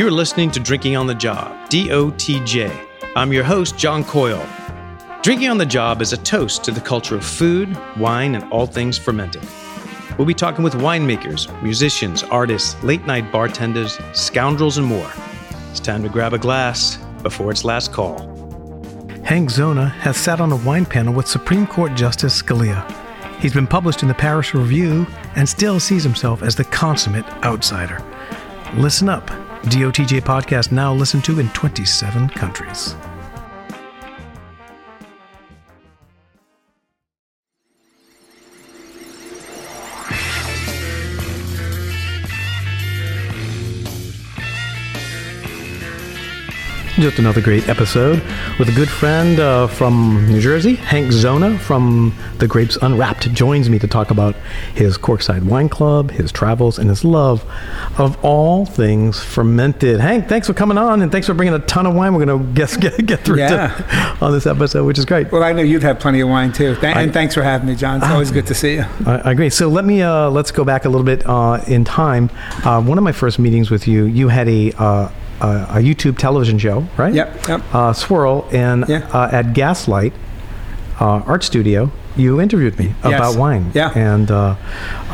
You're listening to Drinking on the Job, DOTJ. I'm your host, John Coyle. Drinking on the Job is a toast to the culture of food, wine, and all things fermented. We'll be talking with winemakers, musicians, artists, late night bartenders, scoundrels, and more. It's time to grab a glass before its last call. Hank Zona has sat on a wine panel with Supreme Court Justice Scalia. He's been published in the Paris Review and still sees himself as the consummate outsider. Listen up. DOTJ podcast now listened to in 27 countries. Just another great episode with a good friend uh, from New Jersey, Hank Zona from The Grapes Unwrapped, joins me to talk about his Corkside Wine Club, his travels, and his love of all things fermented. Hank, thanks for coming on, and thanks for bringing a ton of wine. We're going to get, get, get through Yeah. on this episode, which is great. Well, I know you've had plenty of wine too, Th- I- and thanks for having me, John. It's always good to see you. I, I agree. So let me uh, let's go back a little bit uh, in time. Uh, one of my first meetings with you, you had a uh, a, a YouTube television show, right? Yep, yep. Uh, Swirl, and Yeah. uh, at Gaslight uh, Art Studio, you interviewed me Yes. about wine. Yeah. and uh,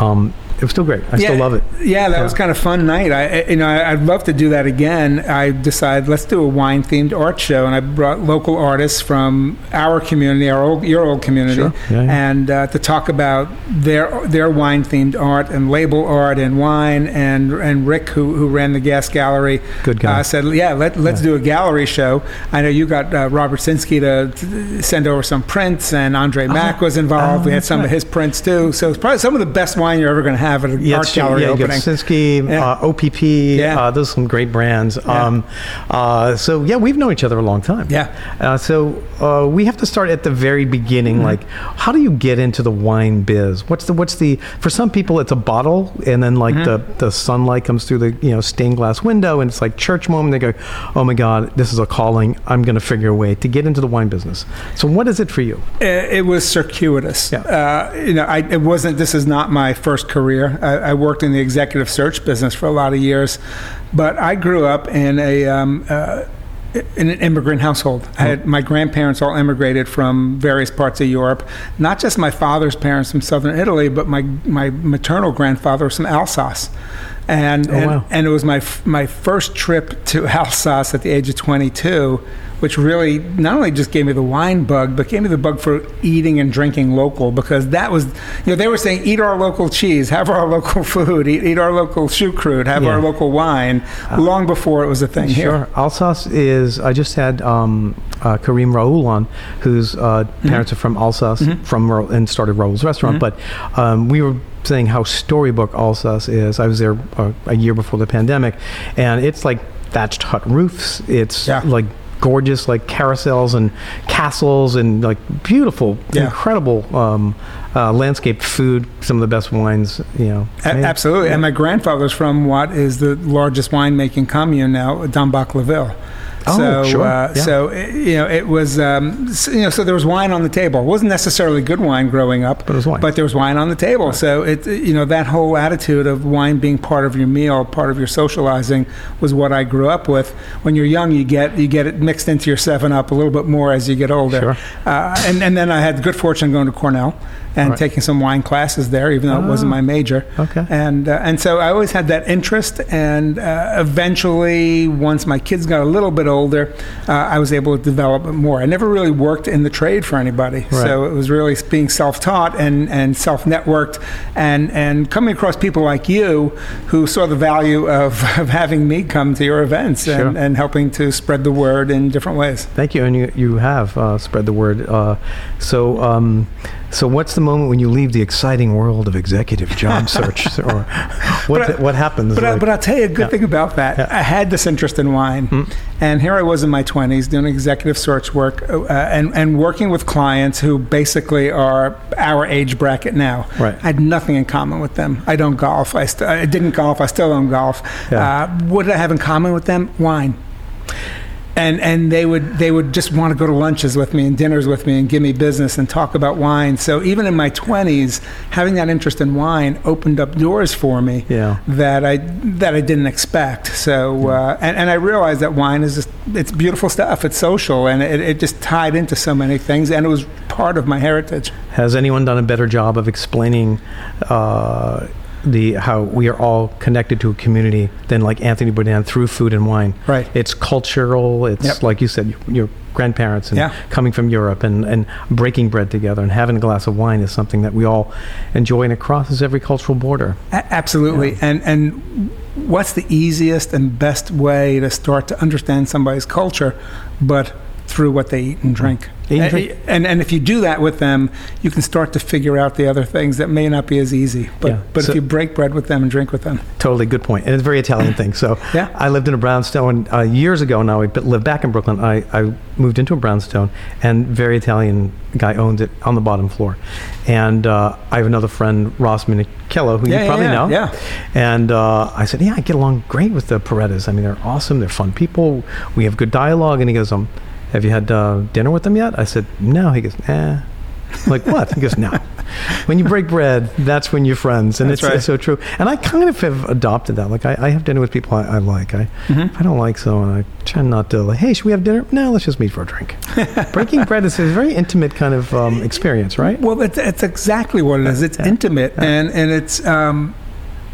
um, it was still great. I still love it. Yeah, that Yeah. was kind of fun night. I, you know, I- I'd love to do that again. I decided let's do a wine themed art show, and I brought local artists from our community, our old, your old community, Sure. Yeah, yeah. and uh, to talk about their their wine themed art and label art and wine. And and Rick, who who ran the Gas Gallery, Good guy. uh, said, yeah, let, let's do a gallery show. I know you got uh, Robert Sinskey to, to send over some prints, and Andre Mack was involved. oh, we had some right. of his prints too. So it's probably some of the best wine you're ever going to have at an Yeah, art it's true. gallery yeah, you opening. Sinskey, Yeah. uh, OPP. Yeah. Uh, those are some great brands. Yeah. Um, uh, so yeah, we've known each other a long time. Yeah. Uh, so uh, we have to start at the very beginning. Mm-hmm. Like, how do you get into the wine biz? What's the what's the for some people it's a bottle, and then like the Mm-hmm. the sunlight comes through the you know stained glass window, and it's like church moment. They go, oh my God, this is a calling. I'm going to figure a way to get into the wine business. So what is it for you? Uh, It was circuitous. Yeah. Uh, you know, I, it wasn't. This is not my first career. I, I worked in the executive search business for a lot of years, but I grew up in a. Um, uh, in an immigrant household. I had my grandparents all immigrated from various parts of Europe. Not just my father's parents from southern Italy, but my my maternal grandfather was from Alsace. And, Oh, and, wow. and it was my f- my first trip to Alsace at the age of 22, which really not only just gave me the wine bug, but gave me the bug for eating and drinking local because that was, you know, they were saying eat our local cheese, have our local food, eat, eat our local choucroute, have Yeah. our local wine, long before it was a thing here. Sure. Alsace is. I just had um, uh, Kareem Raoul on, whose uh, Mm-hmm. parents are from Alsace, from Ra- and started Raoul's restaurant. Mm-hmm. But um, we were saying how storybook Alsace is. I was there uh, a year before the pandemic, and it's like thatched hut roofs. It's Yeah. like gorgeous like carousels and castles and like beautiful Yeah. incredible um, uh, landscape food some of the best wines you know A- absolutely. And my grandfather's from what is the largest winemaking commune now, Dambach-la-Ville. Oh, so, sure. uh, Yeah. so uh, you know, it was um, you know, so there was wine on the table. It wasn't necessarily good wine growing up, But it was wine. But there was wine on the table. So it, you know, that whole attitude of wine being part of your meal, part of your socializing, was what I grew up with. When you're young, you get you get it mixed into your Seven Up a little bit more as you get older. Sure. Uh, and and then I had the good fortune going to Cornell and Right. taking some wine classes there, even though it wasn't Oh. my major. Okay. And uh, and so I always had that interest, and uh, eventually, once my kids got a little bit older, uh, I was able to develop more. I never really worked in the trade for anybody, so it was really being self-taught and and self-networked, and and coming across people like you who saw the value of, of having me come to your events Sure. and, and helping to spread the word in different ways. Thank you, and you you have uh, spread the word. Uh, so, um, so what's the moment when you leave the exciting world of executive job search, or what I- what happens? But, I, but I'll tell you a good Yeah. thing about that. Yeah. I had this interest in wine, Mm. and here I was in my 20s doing executive search work uh, and, and working with clients who basically are our age bracket now. Right. I had nothing in common with them. I don't golf. I, st- I didn't golf. I still don't golf. Yeah. Uh, what did I have in common with them? Wine. And and they would they would just want to go to lunches with me and dinners with me and give me business and talk about wine. So even in my 20s, having that interest in wine opened up doors for me Yeah. that I that I didn't expect. So uh, and and I realized that wine is just it's beautiful stuff. It's social and it, it just tied into so many things and it was part of my heritage. Has anyone done a better job of explaining uh, the how we are all connected to a community than like Anthony Bourdain through food and wine? Right. It's cultural. It's Yep. like you said, your grandparents and Yeah. coming from Europe and, and breaking bread together and having a glass of wine is something that we all enjoy and it crosses every cultural border. A- absolutely. And and what's the easiest and best way to start to understand somebody's culture, but through what they eat and drink. And And, and if you do that with them, you can start to figure out the other things that may not be as easy. But Yeah. but So- if you break bread with them and drink with them, Totally good point. And it's a very Italian thing. So Yeah. I lived in a brownstone uh, years ago now. I lived back in Brooklyn. I, I moved into a brownstone and very Italian guy owns it on the bottom floor. And uh, I have another friend, Ross Minichello, who Yeah, you probably yeah, know. yeah. And uh, I said, yeah, I get along great with the Paretas. I mean, they're awesome. They're fun people. We have good dialogue. And he goes, um, have you had uh, dinner with them yet? I said, no. He goes, eh. I'm like what? He goes, no. When you break bread, that's when you're friends, and it's, right. it's so true. And I kind of have adopted that. Like I, I have dinner with people I, I like. I Mm-hmm. I don't like someone, I try not to like, hey, should we have dinner? No, let's just meet for a drink. Breaking bread is a very intimate kind of um, experience, right? Well, it's, it's exactly what it is. It's intimate, and and it's um,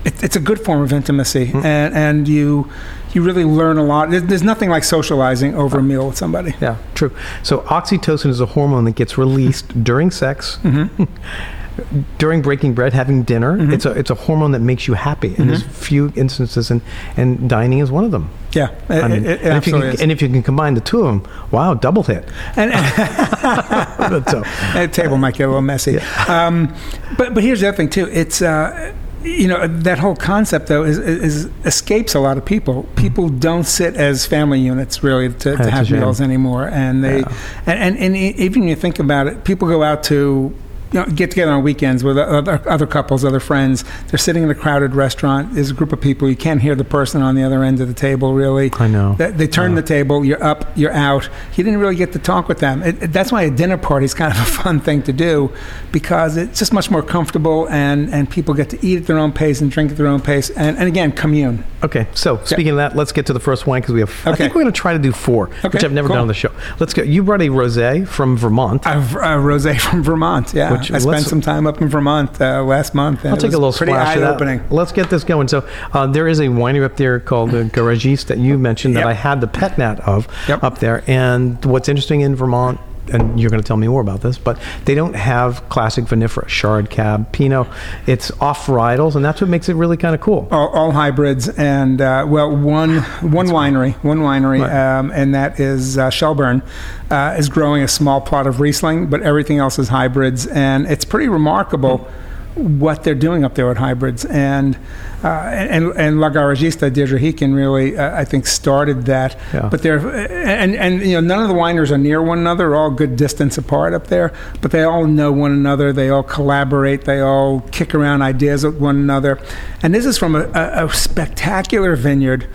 it, it's a good form of intimacy, Hmm. and and you you really learn a lot. There's, there's nothing like socializing over a meal with somebody. Yeah, true. So oxytocin is a hormone that gets released during sex, Mm-hmm. during breaking bread, having dinner. It's a it's a hormone that makes you happy, and Mm-hmm. there's few instances, and and dining is one of them. Yeah, it, I mean, it, it and, if can, and if you can combine the two of them, wow, double hit. And, and so, that table might get a little messy. Um, but but here's the other thing too. It's uh, you know that whole concept though is, is escapes a lot of people. People don't sit as family units really to, to have meals anymore, and they Yeah. and, and and even you think about it, people go out to. You know, get together on weekends with other, other couples, other friends. They're sitting in a crowded restaurant. There's a group of people. You can't hear the person on the other end of the table, really. I know. They, they turn Yeah. the table. You're up. You're out. You didn't really get to talk with them. It, it- that's why a dinner party is kind of a fun thing to do, because it's just much more comfortable, and and people get to eat at their own pace and drink at their own pace, and, and again commune. Okay, so speaking of that, let's get to the first wine because we have. okay. I think we're going to try to do four, which I've never cool. done on the show. Let's go. You brought a rosé from Vermont. I've uh, rosé from Vermont. Yeah, Which- I spent some time up in Vermont uh, last month. And I'll it take a little pretty splash of that. eye-opening. Let's get this going. So uh, there is a winery up there called the Garagiste that you mentioned that I had the pet nat of Yep. up there. And what's interesting in Vermont, and you're going to tell me more about this, but they don't have classic vinifera, Chard, Cab, Pinot. It's off varietals, and that's what makes it really kind of cool. all, all hybrids and uh, well one one winery one winery Right. um, and that is uh, Shelburne uh, is growing a small plot of Riesling but everything else is hybrids and it's pretty remarkable what they're doing up there with hybrids. And uh, and and La Garagista Deirdre Heekin really uh, I think started that. Yeah. but they're and and you know none of the wineries are near one another. They're all good distance apart up there. But they all know one another. They all collaborate. They all kick around ideas with one another. And this is from a, a, a spectacular vineyard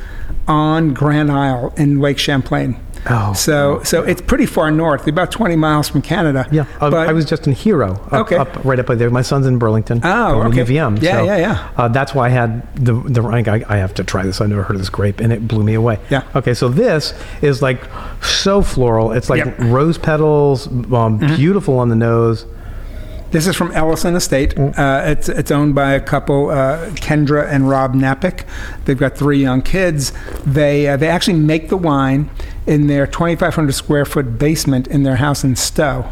on Grand Isle in Lake Champlain Oh, so so it's pretty far north about 20 miles from Canada Yeah, but I was just in Hero, up, Okay. up right up by there. My son's in Burlington. Oh, okay. UVM. Yeah, so, yeah, yeah. Uh, that's why I had the the. I, I have to try this. I've never heard of this grape, and it blew me away. Yeah. Okay, so this is like so floral. It's like Yep. Mm-hmm. rose petals, um, beautiful on the nose. This is from Ellison Estate. Mm. Uh, it's it's owned by a couple, uh, Kendra and Rob Knapik. They've got three young kids. They uh, they actually make the wine in their 2,500 square foot basement in their house in Stowe.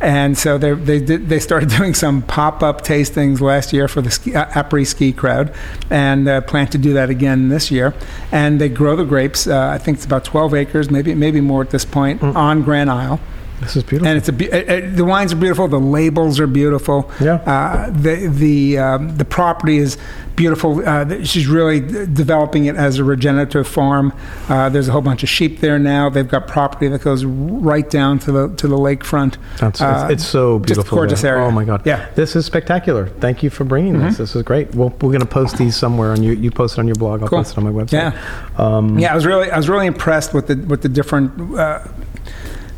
And so they they did, they started doing some pop up tastings last year for the ski, uh, Apres ski crowd, and uh, plan to do that again this year. And they grow the grapes. Uh, I think it's about 12 acres, maybe maybe more at this point, on Grand Isle This is beautiful. and it's a be- uh, uh, the wines are beautiful. The labels are beautiful. Yeah. Uh, the the um, the property is beautiful. Uh, she's really developing it as a regenerative farm. Uh, there's a whole bunch of sheep there now. They've got property that goes right down to the to the lakefront. That's, it's, it's so beautiful. gorgeous there. area. Oh my god. Yeah. Mm-hmm. This is spectacular. Thank you for bringing this. This is great. Well, we're going to post these somewhere, and you you post it on your blog. I'll Cool. post it on my website. Yeah. Um, Yeah, I was really I was really impressed with the with the different uh,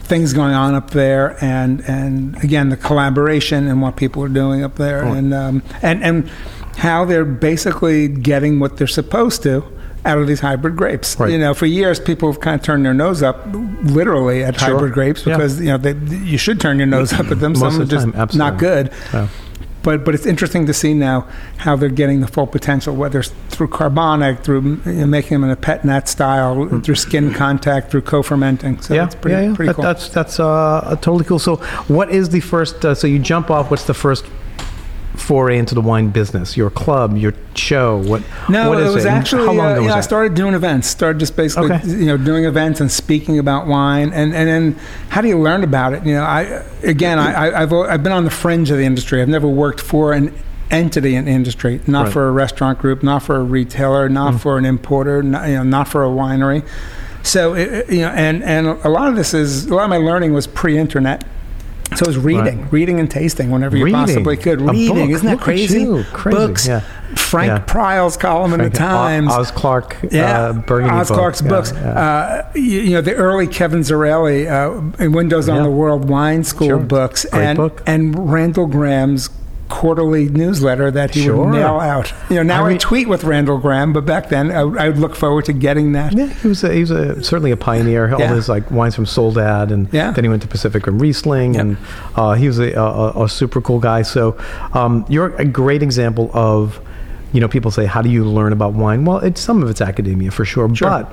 things going on up there, and and again the collaboration and what people are doing up there, Oh. and um, and and how they're basically getting what they're supposed to. Out of these hybrid grapes, Right. you know, for years people have kind of turned their nose up, literally, at Sure. hybrid grapes Yeah. because you know they, you should turn your nose up at them. Most Some of are the just time, absolutely. not good Yeah. But but it's interesting to see now how they're getting the full potential, whether it's through carbonic, through you know, making them in a pet nat style, through skin contact, through co-fermenting. So yeah, it's pretty, yeah, yeah. pretty That- cool. That's that's uh, totally cool. So, what is the first? Uh, so you jump off. What's the first foray into the wine business? Your club, your show. What? no, what it is was And actually how long uh, ago was know, I started doing events. Started just basically Okay. you know doing events and speaking about wine, and and then how do you learn about it? You know, I again I, I I've I've been on the fringe of the industry. I've never worked for an entity in industry, not Right. for a restaurant group, not for a retailer, not Mm. for an importer, not, you know, not for a winery. So it, it- you know, and and a lot of this is a lot of my learning was pre-internet. So it was reading, Right. reading and tasting whenever you Reading. possibly could. Reading, isn't that crazy? Crazy, Books. yeah. Frank Yeah. Prial's column in the Times. Oz Clarke, Yeah, uh, Burgundy Oz book. Clarke's Yeah, books. yeah. Uh, you, you know, the early Kevin Zraly uh, in Windows on the World Wine School Sure. books, Great and book. and Randall Grahm's quarterly newsletter that he Sure. would mail out. You know, now I I, tweet with Randall Grahm, but back then I, I would look forward to getting that. Yeah, he was a, he was a, certainly a pioneer. All Yeah. his like wines from Soledad, and Yeah. then he went to Pacific Rim Riesling, Yeah. and uh, he was a, a, a super cool guy. So um, you're a great example of, you know, people say, how do you learn about wine? Well, it's some of it's academia for sure, Sure. but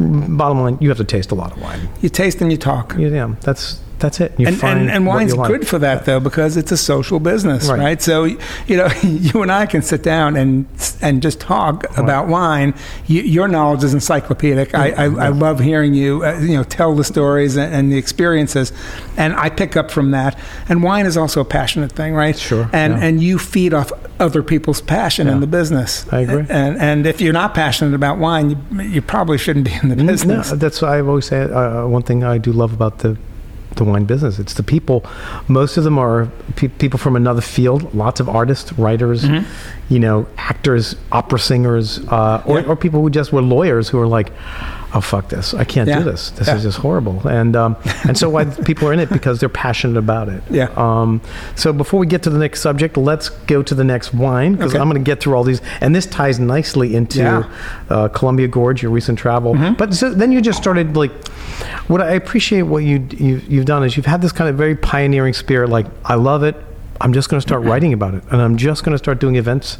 mm, bottom line, you have to taste a lot of wine. You taste and you talk. Yeah, that's that's it. You and, and, and wine's like. good for that though because it's a social business Right. right, so you know you and i can sit down and and just talk about wine you, your knowledge is encyclopedic I, I, I love hearing you uh, you know tell the stories and, and the experiences and i pick up from that and wine is also a passionate thing right Sure, and yeah. and you feed off other people's passion Yeah. in the business I agree. and and if you're not passionate about wine you, you probably shouldn't be in the business No, that's why I've always said uh, one thing I do love about the the wine business. It's the people. Most of them are pe- people from another field. Lots of artists, writers, you know, actors, opera singers, uh, or, Mm-hmm. Yeah. or people who just were lawyers who are like, "Oh fuck this! I can't Yeah. do this. This Yeah. is just horrible." And um, and so why people are in it because they're passionate about it. Yeah. Um, so before we get to the next subject, let's go to the next wine because Okay. I'm going to get through all these, and this ties nicely into Yeah. uh, Columbia Gorge, your recent travel. Mm-hmm. But so then you just started like, what I appreciate what you, you you've done is you've had this kind of very pioneering spirit. Like I love it. I'm just going to start writing about it, and I'm just going to start doing events,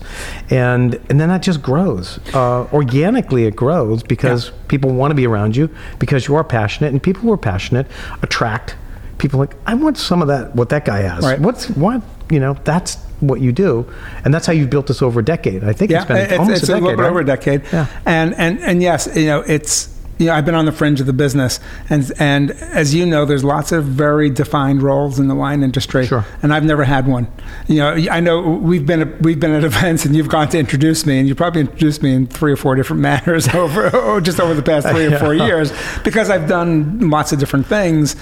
and and then that just grows uh, organically. It grows because people want to be around you because you are passionate, and people who are passionate attract people. Like I want some of that. What that guy has. Right. What's what you know? That's what you do, and that's how you've built this over a decade. I think yeah, it's been it's, almost it's a a, decade. little bit right? over a decade. Yeah. And and and yes, you know, it's you know, I've been on the fringe of the business, and and as you know, there's lots of very defined roles in the wine industry, Sure. and I've never had one. You know, I know we've been at, we've been at events, and you've gone to introduce me, and you probably introduced me in three or four different manners over oh, just over the past three or four Yeah. years, because I've done lots of different things.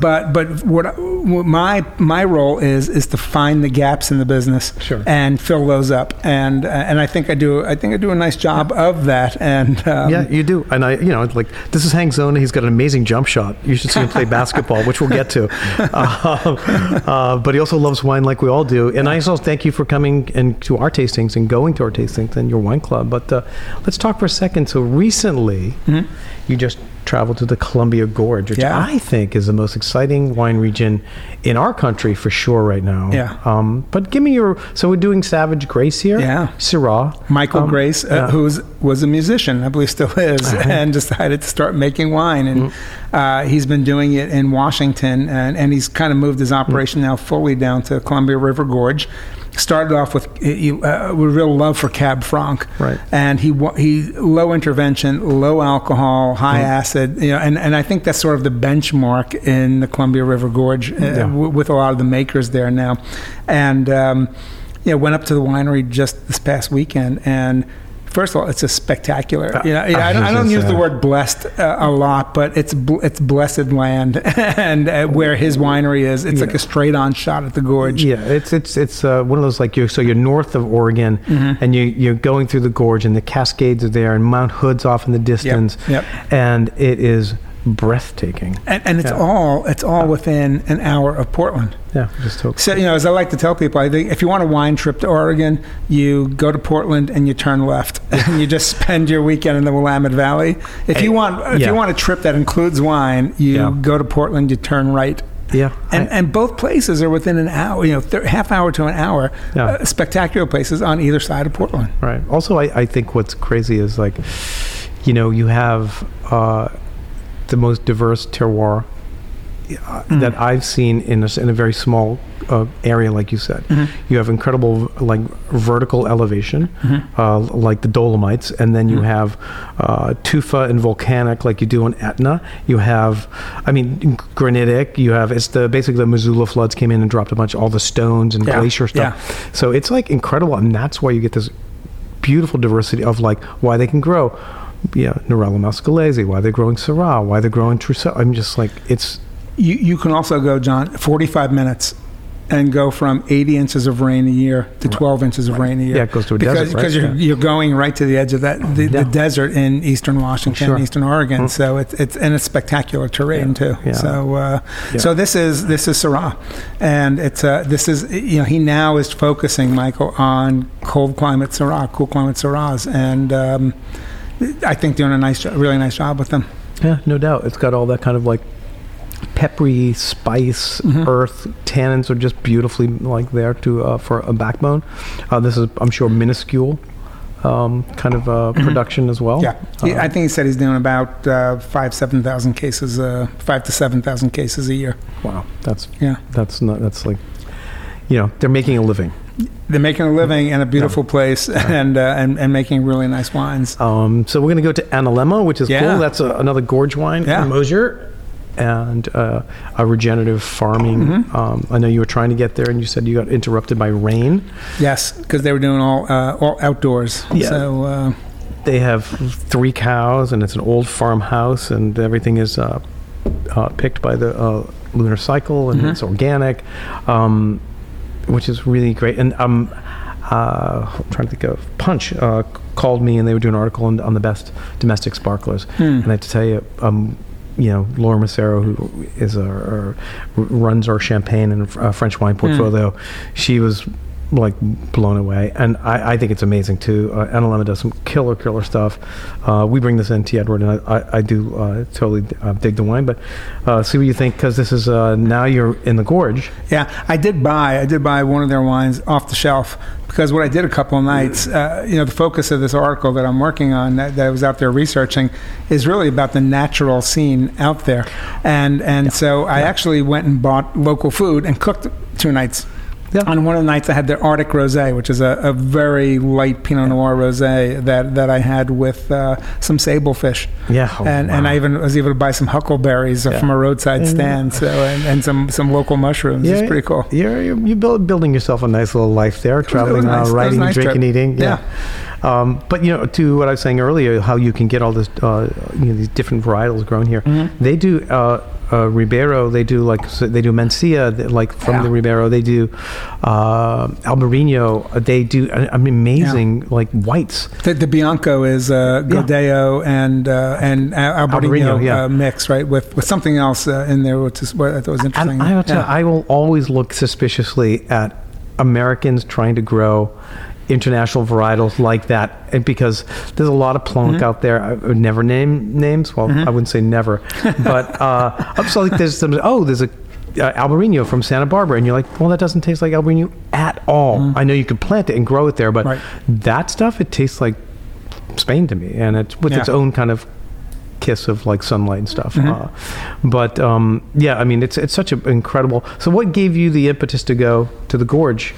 But but what, what my my role is is to find the gaps in the business Sure. and fill those up, and uh, and I think I do I think I do a nice job of that, and um, yeah, you do. And I, you know, like this is Hank Zona. He's got an amazing jump shot. You should see him play basketball, which we'll get to. Uh, uh, but he also loves wine like we all do. And I also thank you for coming and to our tastings and going to our tastings and your wine club. But uh, let's talk for a second. So recently, you just traveled to the Columbia Gorge, which Yeah. I think is the most exciting wine region in our country for sure right now. Yeah. Um, but give me your. So we're doing Savage Grace here. Yeah. Syrah. Michael Um, Grace, uh, yeah. who was a musician, I believe still is, and decided to start making wine, and uh, he's been doing it in Washington, and, and he's kind of moved his operation now fully down to Columbia River Gorge. Started off with uh, with real love for Cab Franc, Right. and he he low intervention, low alcohol, high acid, you know, and, and I think that's sort of the benchmark in the Columbia River Gorge uh, Yeah. w- with a lot of the makers there now, and um, yeah, went up to the winery just this past weekend and. First of all, it's a spectacular. You know, I, don't, I don't use the word blessed uh, a lot, but it's bl- it's blessed land, and uh, where his winery is, it's like a straight on shot at the gorge. Yeah, it's it's it's uh, one of those like you're so you're north of Oregon, Mm-hmm. and you you're going through the gorge, and the Cascades are there, and Mount Hood's off in the distance, yep. and it is breathtaking. And, and it's Yeah. all it's all within an hour of Portland. Yeah, just so So you know, as I like to tell people, I think if you want a wine trip to Oregon, you go to Portland and you turn left, and you just spend your weekend in the Willamette Valley. If you want, if yeah. you want a trip that includes wine, you Yeah. go to Portland, you turn right. yeah, And, I- and both places are within an hour, you know, thir- half hour to an hour. Yeah. Uh, spectacular places on either side of Portland. Right. Also, I, I think what's crazy is like, you know, you have uh, the most diverse terroir uh, Mm. that I've seen in a, in a very small uh, area, like you said. Mm-hmm. You have incredible like vertical elevation, Mm-hmm. uh, like the Dolomites, and then you have uh, tufa and volcanic, like you do in Etna. You have, I mean, granitic. You have it's the basically the Missoula floods came in and dropped a bunch of all the stones and Yeah, glacier stuff. So it's like incredible, and that's why you get this beautiful diversity of like why they can grow. Yeah, Nerello Mascalese, why they're growing Syrah, why they're growing Trousseau. I'm just like, it's You, you can also go, John, 45 minutes and go from 80 inches of rain a year to 12 inches of rain a year. Yeah, it goes to a because, desert, right? Because you're, Yeah. you're going right to the edge of that the, Yeah. the desert in eastern Washington, Sure. eastern Oregon. So it's it's and it's spectacular terrain too. Yeah. So uh, so this is this is Syrah, and it's uh, this is you know he now is focusing Michael on cold climate Syrah, cool climate Syrahs, and um, I think doing a nice, really nice job with them. Yeah, no doubt. It's got all that kind of like peppery spice, Mm-hmm. earth. Tannins are just beautifully like there to uh, for a backbone. Uh, this is, I'm sure, minuscule um, kind of uh, production as well. Mm-hmm. Yeah, He- Uh, I think he said he's doing about uh, five, seven thousand cases, uh, five to seven thousand cases a year. wow, that's Yeah, that's not that's like, you know, they're making a living. They're making a living in a beautiful place and, uh, and and making really nice wines. Um, so we're going to go to Analemma, which is Yeah. cool. That's a, another gorge wine Yeah. from Mosier. And uh, a regenerative farming. Mm-hmm. Um, I know you were trying to get there, and you said you got interrupted by rain. Yes, because they were doing all uh, all outdoors. Yeah. So uh, They have three cows, and it's an old farmhouse, and everything is uh, uh, picked by the uh, lunar cycle, and it's organic, um, which is really great. And um, uh, I'm trying to think of Punch uh, called me, and they were doing an article on, on the best domestic sparklers. And I have to tell you, um, you know, Laura Macero, who is our, our runs our champagne and uh, French wine portfolio, she was like blown away, and I, I think it's amazing too. Uh, Analemma does some killer, killer stuff. Uh, we bring this in to Edward, and I, I, I do uh, totally uh, dig the wine. But uh, see what you think, because this is uh, now you're in the gorge. yeah, I did buy I did buy one of their wines off the shelf because what I did a couple of nights, uh, you know, the focus of this article that I'm working on that, that I was out there researching is really about the natural scene out there, and and so I actually went and bought local food and cooked two nights. Yeah. On one of the nights, I had their Arctic Rosé, which is a, a very light Pinot Noir rosé that, that I had with uh, some sable fish. Yeah, oh, and and wow. I even was able to buy some huckleberries uh Yeah. from a roadside stand. So and, and some some local mushrooms. it's pretty cool. You're, you're, you're build, building yourself a nice little life there, it traveling, was nice. Uh, writing, nice drinking, trip. eating. Yeah. Um, but you know, to what I was saying earlier, how you can get all this, uh, you know, these different varietals grown here. Mm-hmm. They do uh, Ribeiro. They do like so they do Mencia, like from Yeah. the Ribeiro. They do uh, Albarino. They do uh, I mean, amazing like whites. The, the Bianco is uh, Yeah. Godello and uh, and Al- Albarino, Albarino, yeah. uh, mix, right? With with something else uh, in there, which is what I thought was interesting. I, will tell. I will always look suspiciously at Americans trying to grow international varietals like that, and because there's a lot of plonk Mm-hmm. out there. I would never name names. Well, I wouldn't say never, but uh, so like there's some. Oh, there's a. Uh, Albarino from Santa Barbara, and you're like, well, that doesn't taste like Albarino at all. I know you could plant it and grow it there, but Mm-hmm. Right. that stuff, it tastes like Spain to me, and it's with its own kind of kiss of like sunlight and stuff. Mm-hmm. Uh, but um, yeah, I mean, it's it's such an incredible. So, what gave you the impetus to go to the gorge?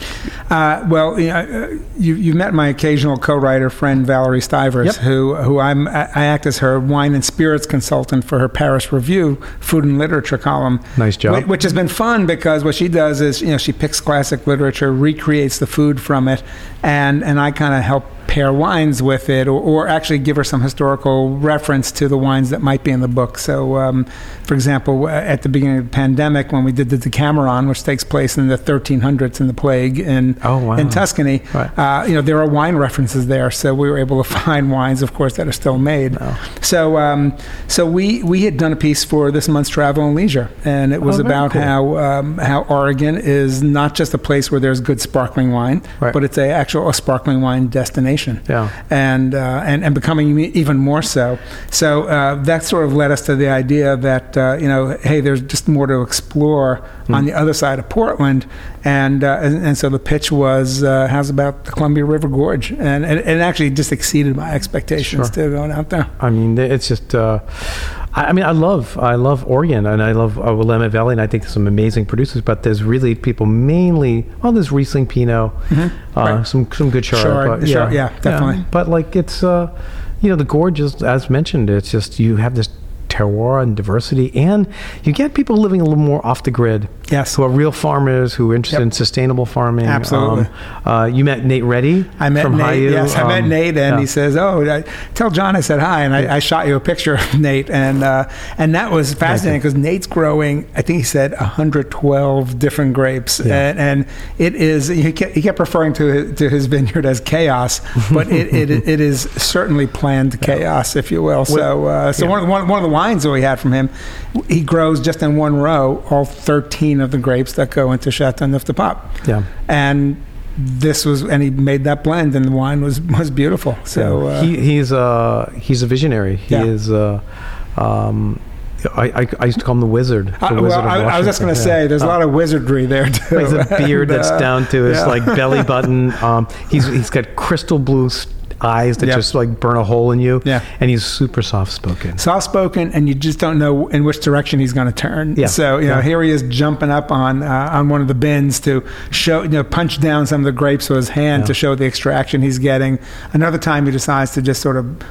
Uh, well, you, know, uh, you you met my occasional co-writer friend Valerie Stivers, Yep. who who I'm I act as her wine and spirits consultant for her Paris Review food and literature column. Nice job. Wh- Which has been fun because what she does is you know she picks classic literature, recreates the food from it, and and I kind of help pair wines with it, or, or actually give her some historical reference to the wines that might be in the book. So, um, for example, at the beginning of the pandemic, when we did the Decameron, which takes place in the 1300s in the plague in Oh, wow. in Tuscany, Right. uh, you know there are wine references there. So we were able to find wines, of course, that are still made. Wow. So, um, so we we had done a piece for this month's Travel and Leisure, and it was Oh, about cool. how um, how Oregon is not just a place where there's good sparkling wine, Right. but it's a actual a sparkling wine destination Yeah. and uh, and and becoming even more so. So uh, that sort of led us to the idea that uh, you know, hey, there's just more to explore Hmm. on the other side of Portland, and uh, and, and so the pitch was, uh, how's about the Columbia River Gorge, and and it actually just exceeded my expectations Sure. too going out there. I mean, it's just. Uh, I, I mean, I love I love Oregon and I love uh, Willamette Valley, and I think there's some amazing producers. But there's really people mainly. Well, there's Riesling Pinot, uh, Mm-hmm. Right. some some good Chard. Chard, but, Chard, yeah, definitely. But like it's, uh, you know, the gorge is as mentioned. It's just you have this terroir and diversity, and you get people living a little more off the grid. Yes. who are real farmers who are interested Yep. in sustainable farming. Absolutely. Um, uh, you met Nate Ready. I met from Nate. Hiyu, yes, I met um, Nate, and yeah. he says, "Oh, I, tell John I said hi." And I, I shot you a picture of Nate, and uh, and that was fascinating because Nate's growing. I think he said 112 different grapes, Yeah. and, and it is. He kept, he kept referring to his, to his vineyard as chaos, but it, it it is certainly planned chaos, if you will. So uh, so one of the, one, one of the wines that we had from him, he grows just in one row all 13 of the grapes that go into Chateauneuf de Pape Yeah. and this was and he made that blend and the wine was was beautiful so uh, he, he's uh he's a visionary. He Yeah. is uh um I, I, I used to call him the wizard. The I, wizard well, I, I was just going to Washington. say, Yeah. there's a lot of wizardry there too. He has a beard And, that's uh, down to his yeah. like belly button. Um, he's he's got crystal blue eyes that Yep. just like burn a hole in you. Yeah. and he's super soft spoken. Soft spoken, and you just don't know in which direction he's going to turn. Yeah. So you know, here he is jumping up on uh, on one of the bins to show, you know, punch down some of the grapes with his hand Yeah. to show the extraction he's getting. Another time, he decides to just sort of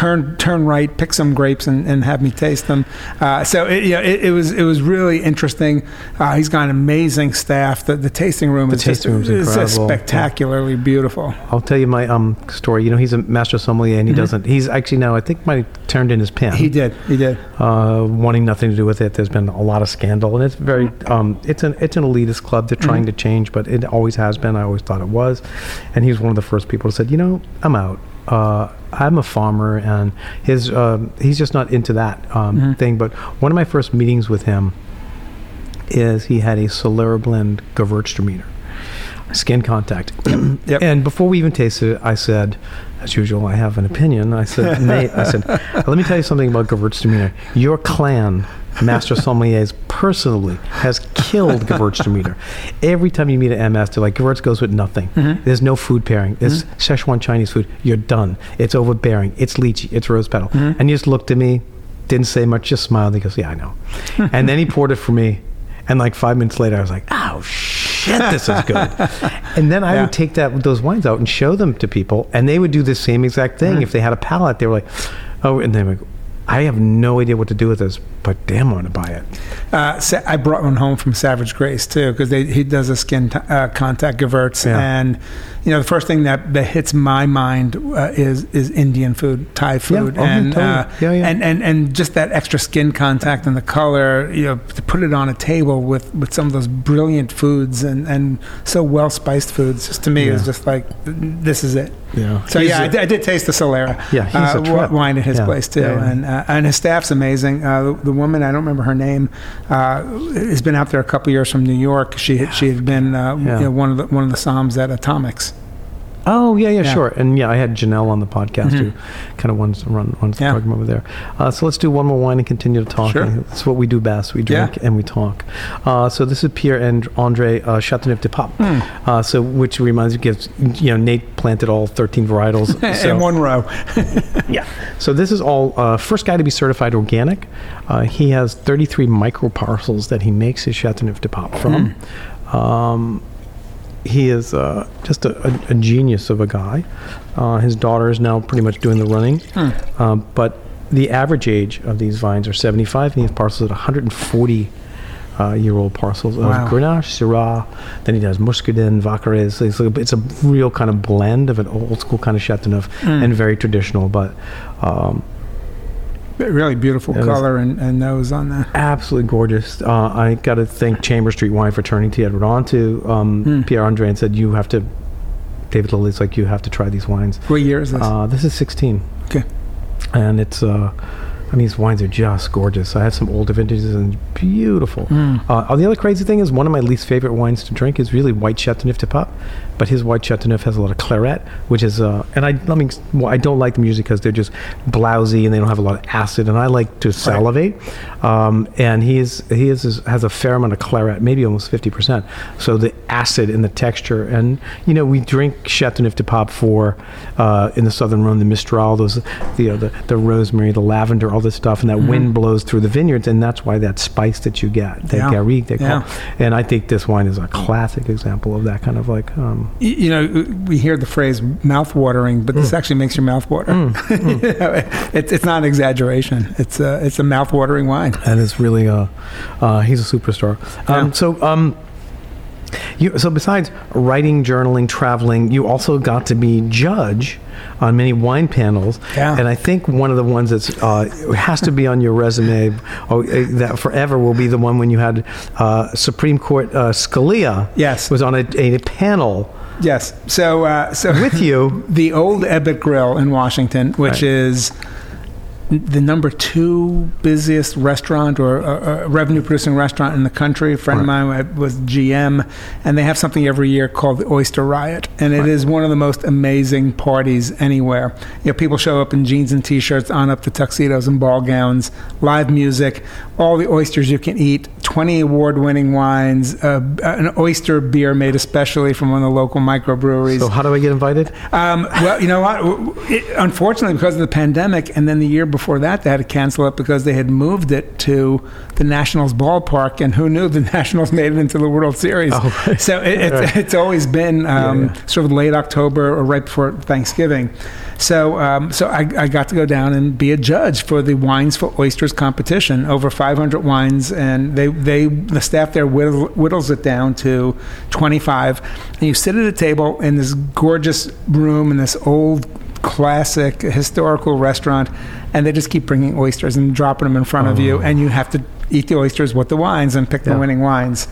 turn turn right, pick some grapes, and, and have me taste them. Uh, so it, you know, it, it was it was really interesting. Uh, he's got an amazing staff. The, the tasting room The is just, tasting room's is just incredible. spectacularly beautiful. I'll tell you my um story. You know, he's a master sommelier, and he doesn't. He's actually now I think have turned in his pen. Mm-hmm. He did. He did. uh, wanting nothing to do with it. There's been a lot of scandal, and it's very um, it's an it's an elitist club. They're trying to change, but it always has been. I always thought it was, and he was one of the first people who said, you know, I'm out. Uh, I'm a farmer, and his um, he's just not into that um, thing. But one of my first meetings with him is he had a Solera blend Gewürztraminer, skin contact. Yep. And before we even tasted it, I said, as usual, I have an opinion. I said, Nate, I said, let me tell you something about Gewürztraminer. Your clan, Master Sommeliers, personally has killed Gewürztraminer. Every time you meet an MS, they're like, Gewürz goes with nothing. Mm-hmm. There's no food pairing. It's mm-hmm. Szechuan Chinese food. You're done. It's overbearing. It's lychee. It's rose petal. Mm-hmm. And he just looked at me, didn't say much, just smiled. He goes, yeah, I know. and then he poured it for me. And like five minutes later, I was like, "Oh shit, this is good." and then I Yeah. would take that those wines out and show them to people, and they would do the same exact thing. If they had a palate, they were like, "Oh," and they were like, "I have no idea what to do with this, but damn, I want to buy it." Uh, Sa- I brought one home from Savage Grace too because he does a skin t- uh, contact Gewürz, Yeah. and you know the first thing that, that hits my mind uh, is is Indian food, Thai food, oh, yeah, and totally. uh, Yeah, yeah. and and and just that extra skin contact and the color. You know, to put it on a table with with some of those brilliant foods and and so well spiced foods. Just to me, Yeah. is just like this is it. Yeah. So yeah, I did, I did taste the Solera. Yeah, he's uh, wi- trip. wine at his Yeah, place too, yeah, and uh, and his staff's amazing. Uh, the, the woman I don't remember her name uh, has been out there a couple years from New York. She had, she had been uh, you know, one of the one of the Psalms at Atomix. Oh yeah, yeah, Yeah. sure. And yeah, I had Janelle on the podcast who kind of runs run, runs the Yeah. program over there. Uh, so let's do one more wine and continue to talk. Sure. That's what we do best. We Yeah. drink and we talk. Uh, so this is Pierre and Andre uh, Chateauneuf de Pape. Hmm. Uh, so which reminds me, gives you know Nate planted all 13 varietals. so, in one row. yeah. So this is all uh, first guy to be certified organic. Uh, he has 33 micro parcels that he makes his Chateauneuf de Pape from. Um, he is uh, just a, a, a genius of a guy. Uh, his daughter is now pretty much doing the running. Um, but the average age of these vines are 75, and he has parcels at 140 uh, year old parcels of Wow. Grenache, Syrah. Then he does Muscardin, Vaccarèse. It's, like, it's a real kind of blend of an old school kind of Chateauneuf and very traditional, but um, really beautiful color and, and nose on that. absolutely gorgeous. Uh, I got to thank Chamber Street Wine Fraternity. I'd on to um, Hmm. Pierre Andre and said, You have to, David Lillie's like, You have to try these wines. What year is this? Uh, this is 16. Okay. And it's, uh, I mean, these wines are just gorgeous. I have some older vintages and beautiful. Mm. Uh, the other crazy thing is one of my least favorite wines to drink is really white Chateauneuf de Pape, but his white Chateauneuf has a lot of Clairette, which is, uh, and I, I mean, well, I don't like them usually because they're just blousy and they don't have a lot of acid, and I like to salivate. Um, and he is, he is, has a fair amount of Clairette, maybe almost fifty percent. So the acid and the texture, and you know, we drink Chateauneuf de Pape for uh, in the southern Rhone, the Mistral, those, the, uh, the the rosemary, the lavender, all this stuff, and that wind blows through the vineyards, and that's why that spice that you get, that Yeah. garrigue they call. Yeah. And I think this wine is a classic example of that kind of like. Um, You know, we hear the phrase mouth watering, but Mm. this actually makes your mouth water. You know, it's, it's not an exaggeration. It's a, it's a mouth watering wine. and it's really uh, uh, he's a superstar. Um, Yeah. So um, you so besides writing, journaling, traveling, you also got to be judge on many wine panels. Yeah. And I think one of the ones that's uh, has to be on your resume oh, uh, that forever will be the one when you had uh, Supreme Court uh, Scalia. Yes. Was on a, a panel Yes. So, uh, so with you. the old Ebbitt Grill in Washington, which Right. is the number two busiest restaurant or uh, uh, revenue producing restaurant in the country. A friend Right. of mine was GM, and they have something every year called the Oyster Riot, and it is one of the most amazing parties anywhere. You know, people show up in jeans and t-shirts, on up to tuxedos and ball gowns, live music, all the oysters you can eat, 20 award-winning wines, uh, an oyster beer made especially from one of the local microbreweries. So how do I get invited? Um, well, you know what? It, unfortunately, because of the pandemic, and then the year before that, they had to cancel it because they had moved it to the Nationals ballpark, and who knew the Nationals made it into the World Series? Oh, right. So it, it's, Right. it's always been um, Yeah, yeah. sort of late October or right before Thanksgiving. So, um, so I, I got to go down and be a judge for the Wines for Oysters competition. Over 500 wines, and they, they the staff there whittle, whittles it down to 25. And you sit at a table in this gorgeous room in this old classic historical restaurant, and they just keep bringing oysters and dropping them in front of you, and you have to eat the oysters with the wines and pick the winning wines.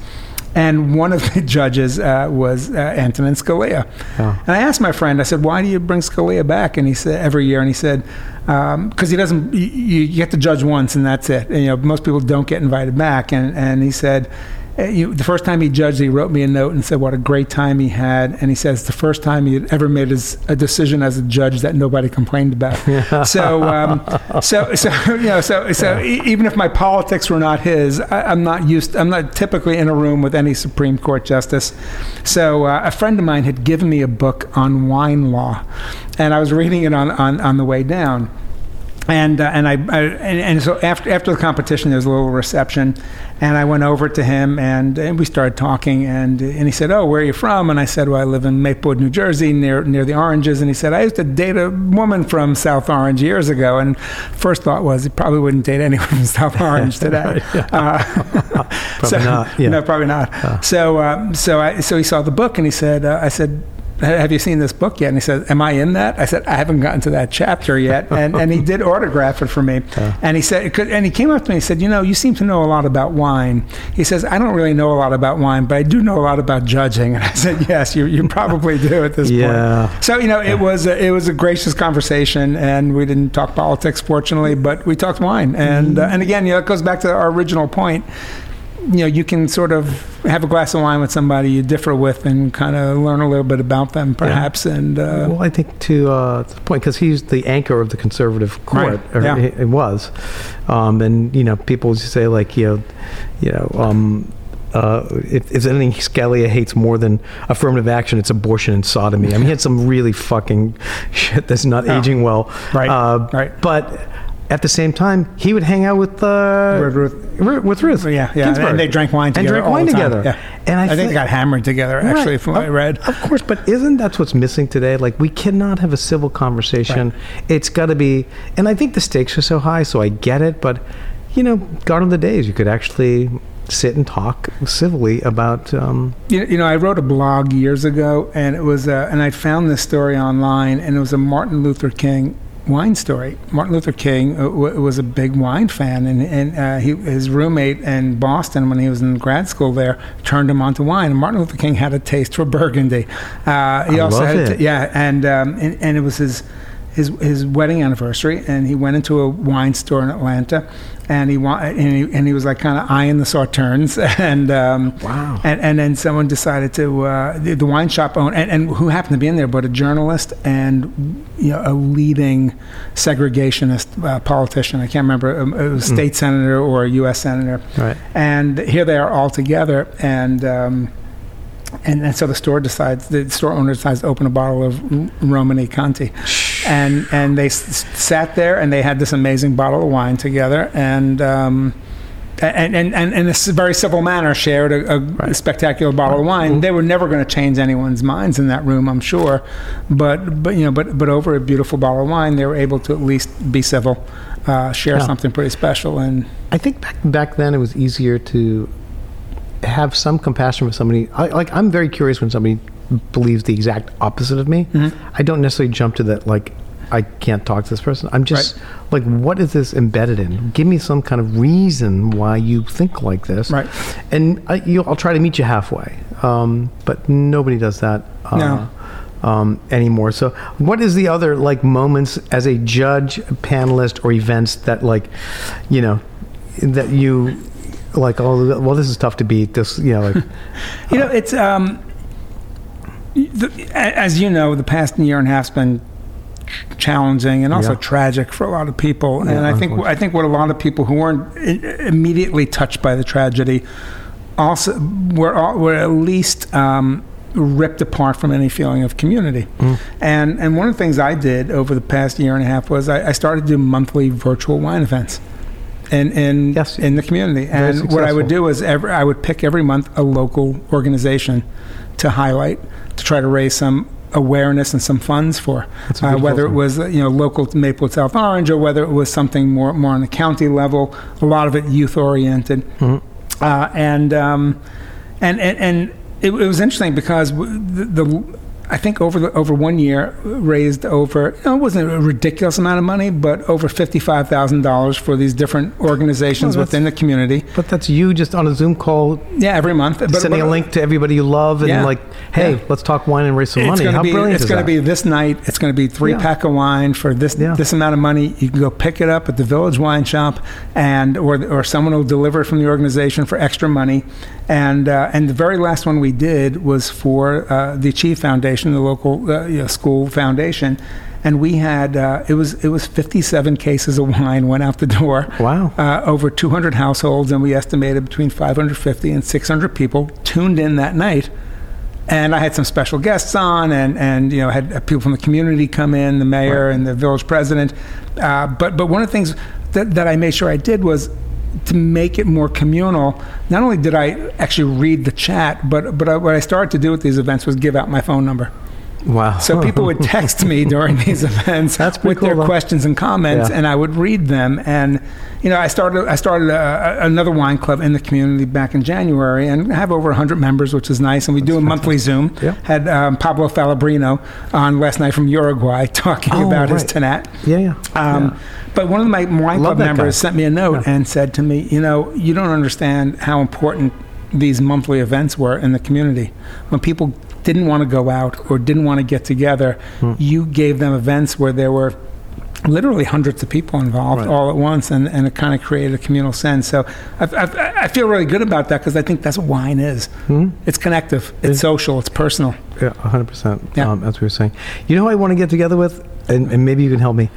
And one of the judges uh, was uh, Antonin Scalia. Yeah. And I asked my friend, I said, why do you bring Scalia back? And he said, every year. And he said, because he doesn't, you, you get to judge once and that's it. And, you know, most people don't get invited back. And, and he said, you, the first time he judged, he wrote me a note and said what a great time he had. And he says the first time he had ever made his, a decision as a judge that nobody complained about. so, um, so, so, you know, so, so e- even if my politics were not his, I, I'm not used, I'm not typically in a room with any Supreme Court justice. So uh, a friend of mine had given me a book on wine law, and I was reading it on, on, on the way down. And, uh, and I, I and, and so after after the competition there was a little reception, and I went over to him and, and we started talking and and he said, "Oh, where are you from?" And I said, "Well, I live in Maplewood, New Jersey, near near the Oranges." And he said, "I used to date a woman from South Orange years ago." And first thought was he probably wouldn't date anyone from South Orange today. uh, Probably not, yeah. No, probably not. So um, so I so he saw the book and he said, uh, "I said." Have you seen this book yet? And he said, "Am I in that?" I said, "I haven't gotten to that chapter yet." And and he did autograph it for me. And he said, could- and he came up to me and said, "You know, you seem to know a lot about wine." He says, "I don't really know a lot about wine, but I do know a lot about judging." And I said, "Yes, you you probably do at this Yeah. point." So you know, it was a, it was a gracious conversation, and we didn't talk politics, fortunately, but we talked wine. And uh, and again, you know, it goes back to our original point you know you can sort of have a glass of wine with somebody you differ with and kind of learn a little bit about them perhaps and uh, well, I think to, uh, the point because he's the anchor of the conservative court, Right, or yeah. he- it was, um, and you know people used to say like you know, you know. Um, uh, if, if anything Scalia hates more than affirmative action, it's abortion and sodomy. I mean, he had some really fucking shit that's not Oh. aging well. Right, Uh, right. But at the same time, he would hang out with uh, With Ruth. With Ruth. yeah yeah Ginsburg. and they drank wine And together drank all wine together. yeah. And I, I think thi- they got hammered together actually Right. from what I Of- read Of course, but isn't that's what's missing today? Like we cannot have a civil conversation. It's got to be, and I think the stakes are so high, so I get it. But you know, God of the days, you could actually sit and talk civilly about. Um, You, you know, I wrote a blog years ago, and it was, uh, and I found this story online, and it was a Martin Luther King wine story. Martin Luther King uh, w- was a big wine fan, and and uh, he, his roommate in Boston when he was in grad school there turned him onto wine. And Martin Luther King had a taste for Burgundy. Uh, he I also love had, it. yeah, and, um, and and it was his. His, his wedding anniversary, and he went into a wine store in Atlanta, and he wa- and he, and he was like kind of eyeing the sauternes, and um, Wow. and, and then someone decided to uh, the, the wine shop owner and, and who happened to be in there but a journalist and you know a leading segregationist uh, politician. I can't remember um, it was a state senator or a u.s senator. Right. and here they are all together and um, and, and so the store decides the store owner decides to open a bottle of Romanée-Conti, and and they s- sat there and they had this amazing bottle of wine together and. Um, and, and, and in a very civil manner, shared a, a Right. spectacular bottle of wine. They were never going to change anyone's minds in that room, I'm sure. But but you know, but but over a beautiful bottle of wine, they were able to at least be civil, uh, share Yeah. something pretty special, and I think back back then it was easier to have some compassion for somebody. I, like I'm very curious when somebody believes the exact opposite of me. Mhm. I don't necessarily jump to that like I can't talk to this person. I'm just like, what is this embedded in? Give me some kind of reason why you think like this. Right. And I, you I'll try to meet you halfway. Um, but nobody does that. Uh, No. Um, anymore. So, what is the other like moments as a judge, panelist, or events that like, you know, that you like? Oh, well, this is tough to beat. This, you know, like, You know, it's um, the, as you know, the past year and a half's been challenging and also Yeah. tragic for a lot of people. Yeah, and I think. I think what a lot of people who weren't immediately touched by the tragedy also were all- were at least. Um, ripped apart from any feeling of community Mm. and and one of the things I did over the past year and a half was I, I started to do monthly virtual wine events in in Yes. in the community. Very And what I would do is every, I would pick every month a local organization to highlight to try to raise some awareness and some funds for. Uh, whether it was you know local to Maple South Orange or whether it was something more more on the county level. A lot of it youth oriented. Mhm. Uh, and, um, and and and it, it was interesting because the, the I think over the over one year raised over you know, it wasn't a ridiculous amount of money, but over fifty five thousand dollars for these different organizations that's- within the community. but that's you just on a Zoom call, Yeah, every month. But, sending but- a link to everybody you love, and Yeah. like, hey, Yeah. let's talk wine and raise some It's money. How be. brilliant It's going to be this night. It's going to be three Yeah. pack of wine for this this amount of money. You can go pick it up at the Village Wine Shop, and or or someone will deliver it from the organization for extra money. And uh, and the very last one we did was for uh, the Achieve Foundation, the local uh, you know, school foundation. And we had uh, it was it was 57 cases of wine went out the door. Wow. Uh, over 200 households, and we estimated between 550 and 600 people tuned in that night and I had some special guests on, and and you know had people from the community come in, the mayor and the village president. Uh, but but one of the things that, that I made sure I did was to make it more communal. Not only did I actually read the chat, but but I, what I started to do at these events was give out my phone number. Wow. So people would text me during these events That's with their though. questions and comments, Yeah. and I would read them. And you know, I started I started a, a- another wine club in the community back in January, and have over 100 members, which is nice. And we do a monthly Zoom. Yeah. Had um, Pablo Fallabrino on last night from Uruguay talking Oh, about his right. Tannat. yeah, yeah. Um, yeah. But one of my wine Love club members guy. sent me a note Yeah. and said to me, you know, you don't understand how important these monthly events were in the community. When people didn't want to go out or didn't want to get together, Hmm. you gave them events where there were literally hundreds of people involved Right. all at once, and, and it kind of created a communal sense. So I, I, I feel really good about that because I think that's what wine is. It's connective, it's social, it's personal. Yeah, 100%. Yeah. Um, as we were saying. You know who I want to get together with? And, and maybe you can help me.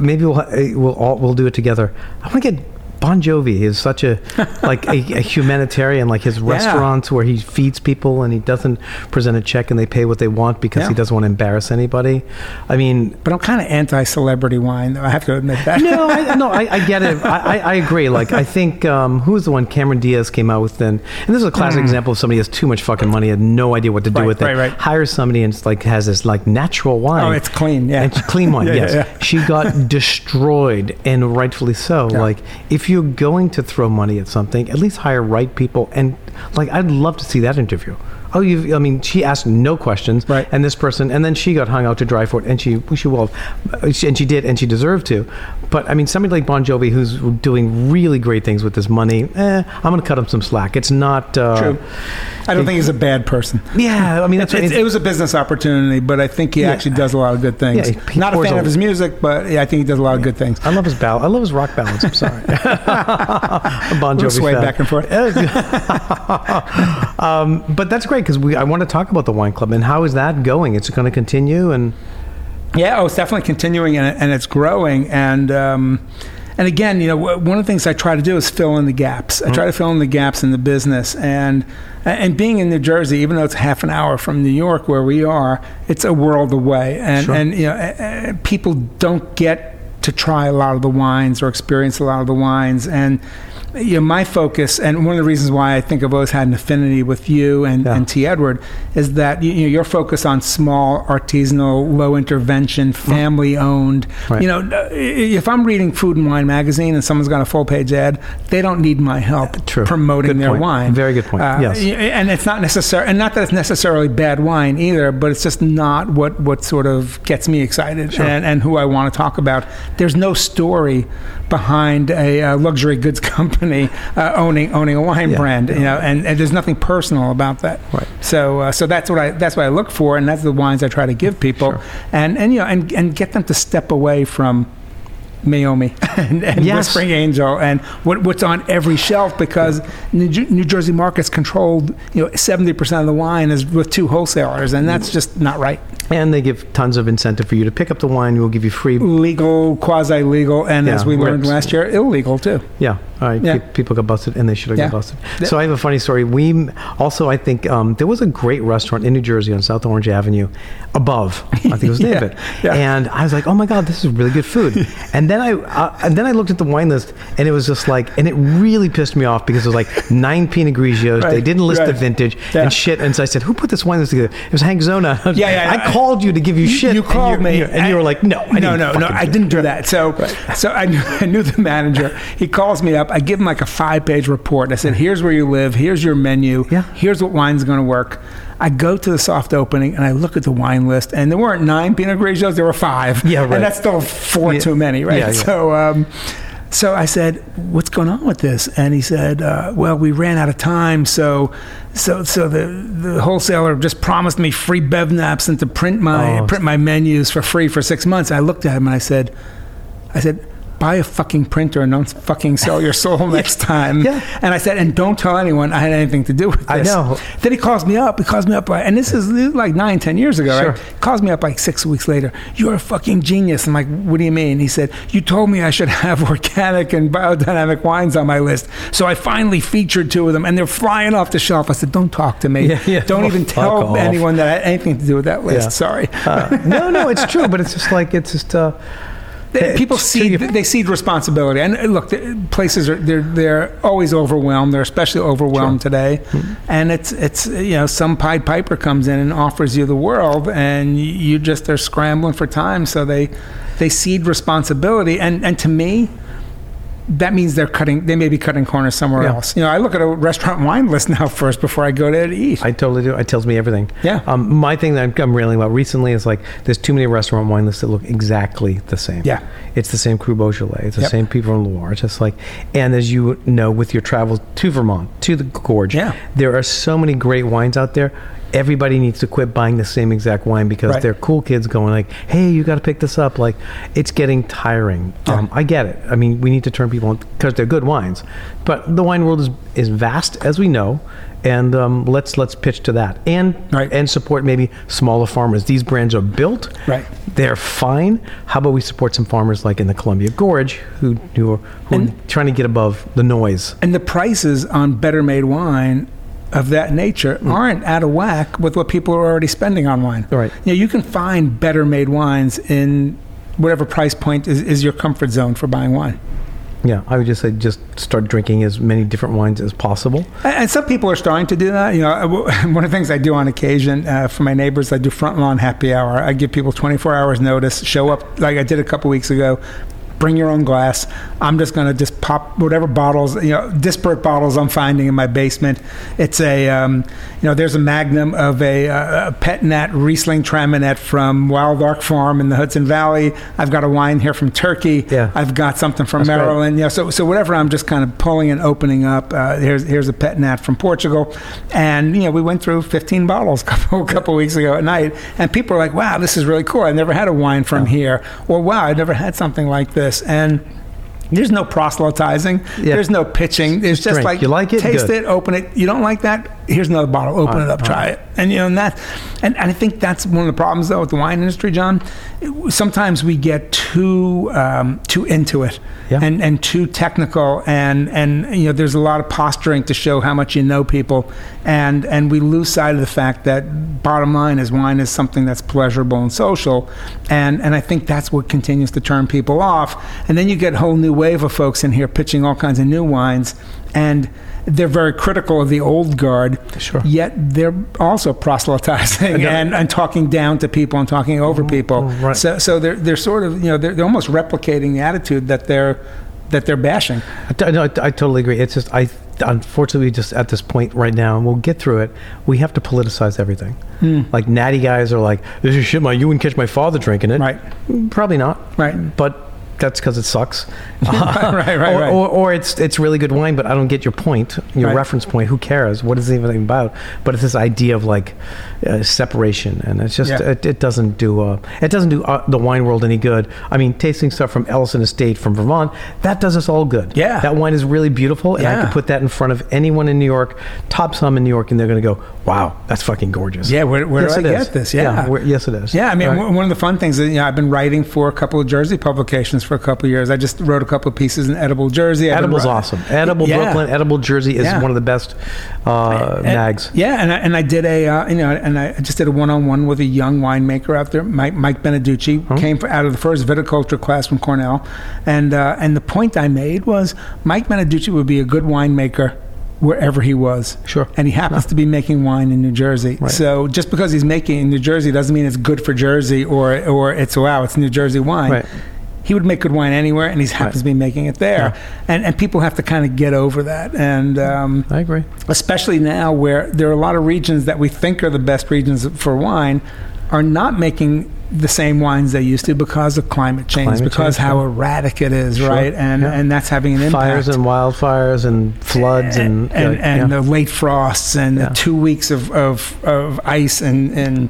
Maybe we'll, uh, we'll, all, we'll do it together. I want to get Bon Jovi. He's such a like a, a humanitarian. Like his restaurants where he feeds people and he doesn't present a check and they pay what they want because Yeah. he doesn't want to embarrass anybody. I mean, But I'm kind of anti-celebrity wine, though. I have to admit that. no, I, no, I, I get it. I, I, I agree. Like, I think um, who was the one Cameron Diaz came out with then, and this is a classic example of somebody who has too much fucking money, had no idea what to do Mm. Right, with it. right, right. Hires somebody and it's like has this like natural wine. Oh, it's clean, yeah. it's clean wine. Yeah, yes, yeah, yeah. she got destroyed, and rightfully so. Yeah. Like, if you're going to throw money at something, at least hire right people. And like, I'd love to see that interview. Oh, you! I mean, she asked no questions, Right. And this person, and then she got hung out to dry for it, and she, she will, and she did, and she deserved to. But I mean, somebody like Bon Jovi, who's doing really great things with his money, eh, I'm going to cut him some slack. It's not uh, True. I don't think he's a bad person. Yeah, I mean, that's It, it, was a business opportunity, but I think he Yeah. actually does a lot of good things. Yeah, he Not a fan of his music, but yeah, I think he does a lot of good things. I love his ballad. I love his rock ballads. I'm sorry. Bon Jovi sway fan. back and forth. um, but that's great because we. I want to talk about the wine club and how is that going? It's going to continue and Yeah, oh, it's definitely continuing and, and it's growing. And um, and again, you know, one of the things I try to do is fill in the gaps. I try to fill in the gaps in the business. And and being in New Jersey, even though it's half an hour from New York where we are, it's a world away. And Sure. and you know, uh, uh, people don't get to try a lot of the wines or experience a lot of the wines. And you know, my focus, and one of the reasons why I think I've always had an affinity with you and, Yeah. and T. Edward, is that you, know, your focus on small, artisanal, low intervention, family owned. Right. You know, uh, if I'm reading Food and Wine magazine and someone's got a full page ad, they don't need my help True. promoting Good their point. wine. Very good point. Uh, Yes. And it's not necessary, and not that it's necessarily bad wine either, but it's just not what, what sort of gets me excited Sure. and, and who I want to talk about. There's no story behind a, uh luxury goods company uh, owning owning a wine Yeah. brand, you know, and, and there's nothing personal about that. Right. So uh, so that's what I that's what I look for, and that's the wines I try to give people, Sure. and and you know, and and get them to step away from. Meiomi and, and Yes. Whispering Angel and what, what's on every shelf because New, New Jersey market's controlled, you know, 70% of the wine is with two wholesalers, and that's just not right. and they give tons of incentive for you to pick up the wine. We'll give you free. Legal, quasi legal, and as we learned last year, illegal too. Yeah, all right. Yeah. People got busted, and they should have Yeah. got busted. So I have a funny story. We also, I think, um, there was a great restaurant in New Jersey on South Orange Avenue, above. I think it was David. Yeah, yeah. And I was like, oh my god, this is really good food. and then I uh, and then I looked at the wine list, and it was just like, and it really pissed me off because it was like nine Pinot Grigios. They didn't list the vintage Yeah. and shit. And so I said, who put this wine list together? It was Hank Zona. Yeah, yeah, I yeah. called you to give you shit. You called me, and you were like, no, I no, no, no, I didn't do that. So, so I knew, I knew the manager. He calls me up. I give him like a five-page report. I said, "Here's where you live. Here's your menu. Yeah. Here's what wine's going to work." I go to the soft opening and I look at the wine list, and there weren't nine Pinot Grigios. There were five. Yeah, right. And that's still four Yeah. too many, right? Yeah, yeah. So, um, so I said, "What's going on with this?" And he said, uh, "Well, we ran out of time, so." So, so the, the wholesaler just promised me free bevnaps and to print my Oh. print my menus for free for six months. I looked at him and I said, I said, buy a fucking printer and don't fucking sell your soul next time. Yeah. And I said, and don't tell anyone I had anything to do with this. I know. Then he calls me up. He calls me up, like, and this is, this is like nine, ten years ago, Sure. right? Calls me up like six weeks later. You're a fucking genius. I'm like, what do you mean? He said, you told me I should have organic and biodynamic wines on my list. So I finally featured two of them, and they're flying off the shelf. I said, don't talk to me. Yeah, yeah. Don't Well, even tell off. anyone that I had anything to do with that list. Yeah. Sorry. Uh, no, no, it's true, but it's just like it's just. Uh, They- people see they see responsibility. And uh, look the places are they're they're always overwhelmed. They're especially overwhelmed today. Mm-hmm. and it's it's you know some pied piper comes in and offers you the world and you- just are scrambling for time. So they they cede responsibility. And and to me that means they're cutting they may be cutting corners somewhere Yeah. else you know i look at a restaurant wine list now first before i go to eat I totally do. It tells me everything. Yeah. Um, my thing that I'm, I'm railing about recently is like there's too many restaurant wine lists that look exactly the same. Yeah. It's the same Cru Beaujolais. It's the Yep. same Pinot Noir. It's just like, and as you know, with your travels to Vermont, to the Gorge, Yeah. there are so many great wines out there. Everybody needs to quit buying the same exact wine because Right. they're cool kids going like, "Hey, you got to pick this up." Like, it's getting tiring. Yeah. Um, I get it. I mean, we need to turn people on because they're good wines, but the wine world is is vast, as we know, and um, let's let's pitch to that and Right. and support maybe smaller farmers. These brands are built. Right. They're fine. How about we support some farmers like in the Columbia Gorge who who are, who are trying to get above the noise? And the prices on better made wine of that nature aren't out of whack with what people are already spending on wine. Right. You know, you can find better made wines in whatever price point is, is your comfort zone for buying wine. Yeah, I would just say just start drinking as many different wines as possible. And and some people are starting to do that. You know, one of the things I do on occasion uh, for my neighbors, I do front lawn happy hour. I give people 24 hours notice. Show up like I did a couple weeks ago. Bring your own glass. I'm just going to just pop whatever bottles, you know, disparate bottles I'm finding in my basement. It's a, um, you know, there's a magnum of a, uh, a pet nat Riesling Traminet from Wild Arc Farm in the Hudson Valley. I've got a wine here from Turkey. Yeah. I've got something from That's great. Maryland. Yeah, so so whatever I'm just kind of pulling and opening up. Uh, here's here's a pet nat from Portugal, and you know we went through 15 bottles a couple a couple weeks ago at night, and people are like, "Wow, this is really cool. I never had a wine from here," or "Wow, I never had something like this." And there's no proselytizing. Yeah. There's no pitching. It's just drink. like You like it? taste Good. it, open it. You don't like that? Here's another bottle. Open it up, try it. And you know, and that, and, and I think that's one of the problems though with the wine industry, John. It- Sometimes we get too um, too into it Yeah. and and too technical, and and you know, there's a lot of posturing to show how much you know people, and and we lose sight of the fact that bottom line is wine is something that's pleasurable and social, and and I think that's what continues to turn people off. And then you get a whole new wave of folks in here pitching all kinds of new wines, and they're very critical of the old guard. Sure. Yet they're also proselytizing Yeah. and, and talking down to people and talking over people. oh, right. So so they're they're sort of you know they're, they're almost replicating the attitude that they're that they're bashing. I, t- no, I, I totally agree. It's just I unfortunately just at this point right now, and we'll get through it. We have to politicize everything. Hmm. Like natty guys are like, "This is shit. My you wouldn't catch my father drinking it." Right. Probably not. Right. But that's because it sucks. right, right, or, right. Or, or it's it's really good wine, but I don't get your point, your Right. reference point. Who cares? What is it even about? But it's this idea of like uh, separation, and it's just Yeah. it, it doesn't do uh, it doesn't do uh, the wine world any good. I mean, tasting stuff from Ellison Estate from Vermont that does us all good. Yeah. that wine is really beautiful, and I Yeah. could put that in front of anyone in New York, top some in New York, and they're going to go, "Wow, that's fucking gorgeous." Yeah, where, where yes, do I get is. this? Yeah. where- yes, it is. Yeah, I mean, Right. one of the fun things is, you know, I've been writing for a couple of Jersey publications for a couple of years. I just wrote a couple of pieces in Edible Jersey. I've Edible's awesome. Edible Yeah. Brooklyn, Edible Jersey is Yeah. one of the best uh, mags. Yeah, and I, and I did a uh, you know, and I just did a one-on-one with a young winemaker out there, Mike Mike Beneduce, came for, out of the first viticulture class from Cornell, and uh, and the point I made was Mike Beneduce would be a good winemaker wherever he was. Sure. And he happens to be making wine in New Jersey. Right. So just because he's making in New Jersey doesn't mean it's good for Jersey or or it's wow, it's New Jersey wine. Right. He would make good wine anywhere, and he happens Right. to be making it there, Yeah. and and people have to kind of get over that. And um, I agree. especially now where there are a lot of regions that we think are the best regions for wine are not making the same wines they used to because of climate change, Climate because change, how yeah. erratic it is, Sure, right? And yeah. and that's having an impact. Fires and wildfires and floods and and, uh, and yeah. the late frosts and the two weeks of, of, of ice and, and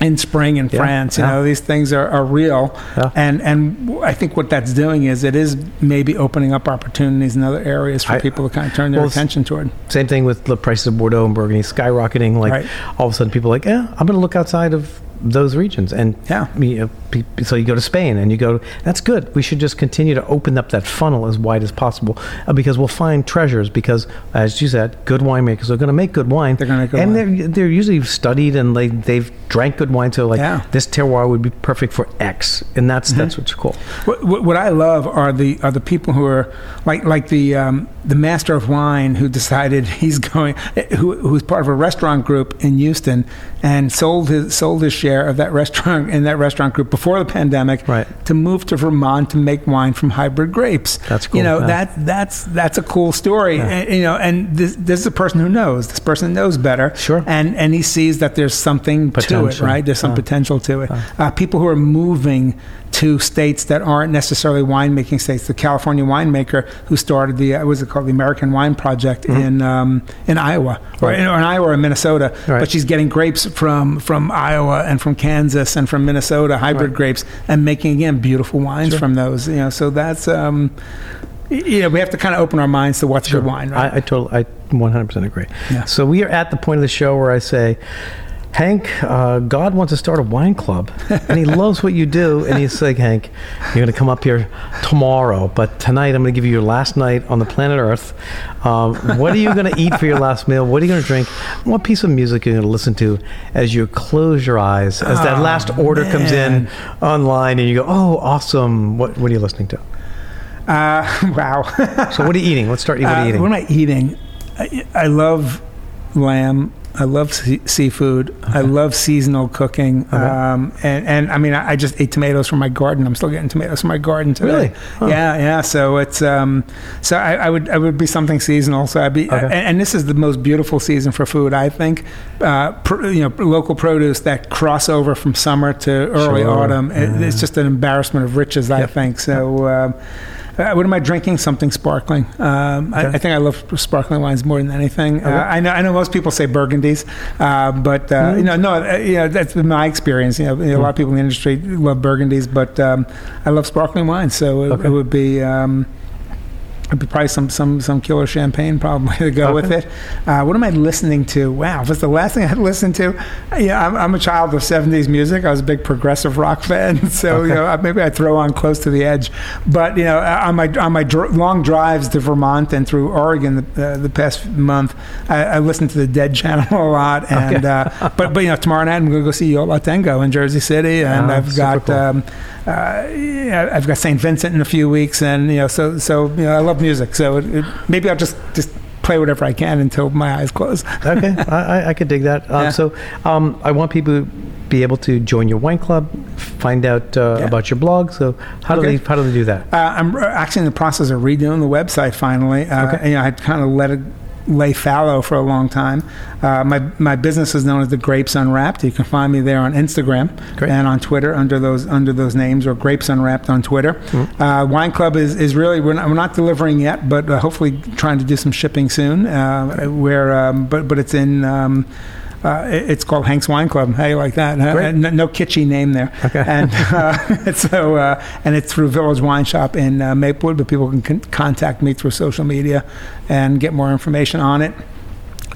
in spring in Yeah, France. You yeah. know, these things are, are real. Yeah. And and I think what that's doing is it is maybe opening up opportunities in other areas for I- people to kind of turn their well, attention toward. Same thing with the prices of Bordeaux and Burgundy skyrocketing. Like Right. all of a sudden, people are like, "Yeah, I'm going to look outside of those regions." And Yeah. me, uh, pe- so you go to Spain and you go. That's good. We should just continue to open up that funnel as wide as possible uh, because we'll find treasures. Because as you said, good winemakers are going to make good wine. They're gonna make good and wine. they're they're usually studied and they they've drank good wine. So like Yeah. this terroir would be perfect for X, and that's Mm-hmm. that's what's cool. What, what, what I love are the are the people who are like like the um, the master of wine who decided he's going who who's part of a restaurant group in Houston and sold his sold his share of that restaurant in that restaurant group before the pandemic Right. to move to Vermont to make wine from hybrid grapes. That's cool, You know yeah. that that's that's a cool story. Yeah. And, you know, and this this is a person who knows. This person knows better. Sure. And and he sees that there's something to it, right? There's some Yeah. potential to it. Uh, people who are moving to states that aren't necessarily winemaking states. The California winemaker who started the uh, what was it called the American Wine Project Mm-hmm. in um, in Iowa or, in, or in Iowa or Minnesota, Right. but she's getting grapes from from Iowa and from Kansas and from Minnesota hybrid Right. grapes and making again beautiful wines Sure. from those. You know, so that's. Um, you know, we have to kind of open our minds to what's good wine, right? I, I totally, I 100% agree. Yeah. So we are at the point of the show where I say, Hank, uh, God wants to start a wine club, and he loves what you do. And he's like, Hank, you're going to come up here tomorrow, but tonight I'm going to give you your last night on the planet Earth. Um, what are you going to eat for your last meal? What are you going to drink? What piece of music are you going to listen to as you close your eyes, as that Oh, last order comes in online, and you go, oh, awesome. What, what are you listening to? Uh, wow. So what are you eating? Let's start. What are Uh, you eating? What am I eating? I, I love lamb. I love sea- seafood. I love seasonal cooking. Um, and, and I mean, I, I just ate tomatoes from my garden. I'm still getting tomatoes from my garden today. Really? Huh. Yeah, yeah. So it's um, so I, I would I would be something seasonal. So I'd be, Okay. and, and this is the most beautiful season for food. I think, uh, pr- you know, local produce that cross over from summer to early Sure. autumn. It, it's just an embarrassment of riches. I think so. Um, uh, what am I drinking? Something sparkling. Um, I, Okay. I think I love sparkling wines more than anything. Uh, I know. I know most people say burgundies, uh, but uh, Mm-hmm. you know, no. Uh, you know, that's been my experience. You know, a lot of people in the industry love burgundies, but um, I love sparkling wines. So it, Okay. it would be. Um, probably some some some killer champagne probably to go with it. Uh, what am I listening to? Wow, what's the last thing I listened to? Yeah, I'm, I'm a child of '70s music. I was a big progressive rock fan, so you know maybe I throw on close to the edge. But you know, on my on my dr- long drives to Vermont and through Oregon the, uh, the past month, I, I listened to the Dead Channel a lot. And Okay. uh, but but you know, tomorrow night I'm going to go see Yo La Tengo in Jersey City, and Ah, I've got. cool. Um, uh, yeah, I've got St. Vincent in a few weeks, and you know, so so you know, I love music. So it, it, maybe I'll just just play whatever I can until my eyes close. okay, I, I- I could dig that. Um, Yeah. So um, I want people to be able to join your wine club, find out uh, Yeah. about your blog. So how do they how do they do that? Uh, I'm actually in the process of redoing the website finally. Uh, Okay. and, you know, I'd kind of let it lay fallow for a long time. Uh, my my business is known as the Grapes Unwrapped. You can find me there on Instagram Great. and on Twitter under those under those names or Grapes Unwrapped on Twitter. Mm-hmm. Uh, Wine Club is, is really we're not, we're not delivering yet, but uh, hopefully trying to do some shipping soon. Uh, where um, but but it's in. Um, uh, it's called Hank's Wine Club. How you like that? Great. No, no kitschy name there. Okay. And uh, so, uh, and it's through Village Wine Shop in uh, Maplewood, but people can con- contact me through social media and get more information on it.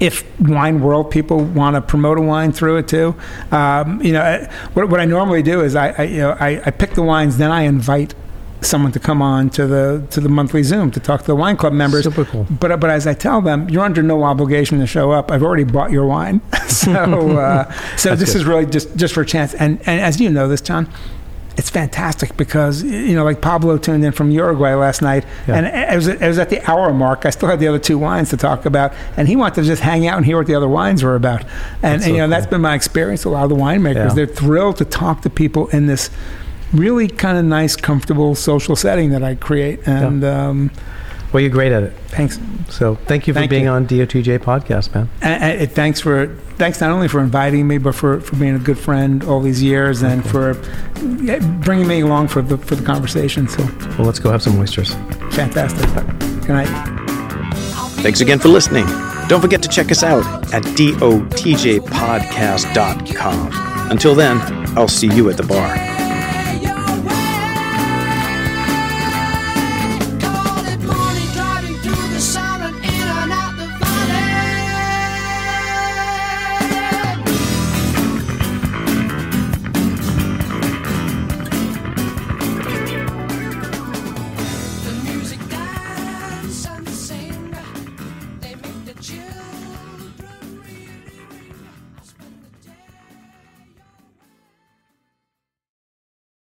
If wine world people want to promote a wine through it too, um, you know, what, what I normally do is I, I you know, I, I pick the wines, then I invite someone to come on to the to the monthly Zoom to talk to the wine club members. Super cool. But but as I tell them, you're under no obligation to show up. I've already bought your wine, so uh, so this good. is really just just for a chance. And and as you know, this John, it's fantastic because you know like Pablo tuned in from Uruguay last night, Yeah. and it was, it was at the hour mark. I still had the other two wines to talk about, and he wanted to just hang out and hear what the other wines were about. And, That's and, you so know that's cool. been my experience. A lot of the winemakers, Yeah. they're thrilled to talk to people in this really kind of nice, comfortable social setting that I create. And um, Well, you're great at it. thanks. So thank you for Thank being you. on DOTJ podcast, man. And, and thanks for thanks not only for inviting me, but for, for being a good friend all these years, and for bringing me along for the for the conversation. So Well, let's go have some oysters. fantastic. Good night. Thanks again for listening. Don't forget to check us out at dotjpodcast.com. Until then, I'll see you at the bar.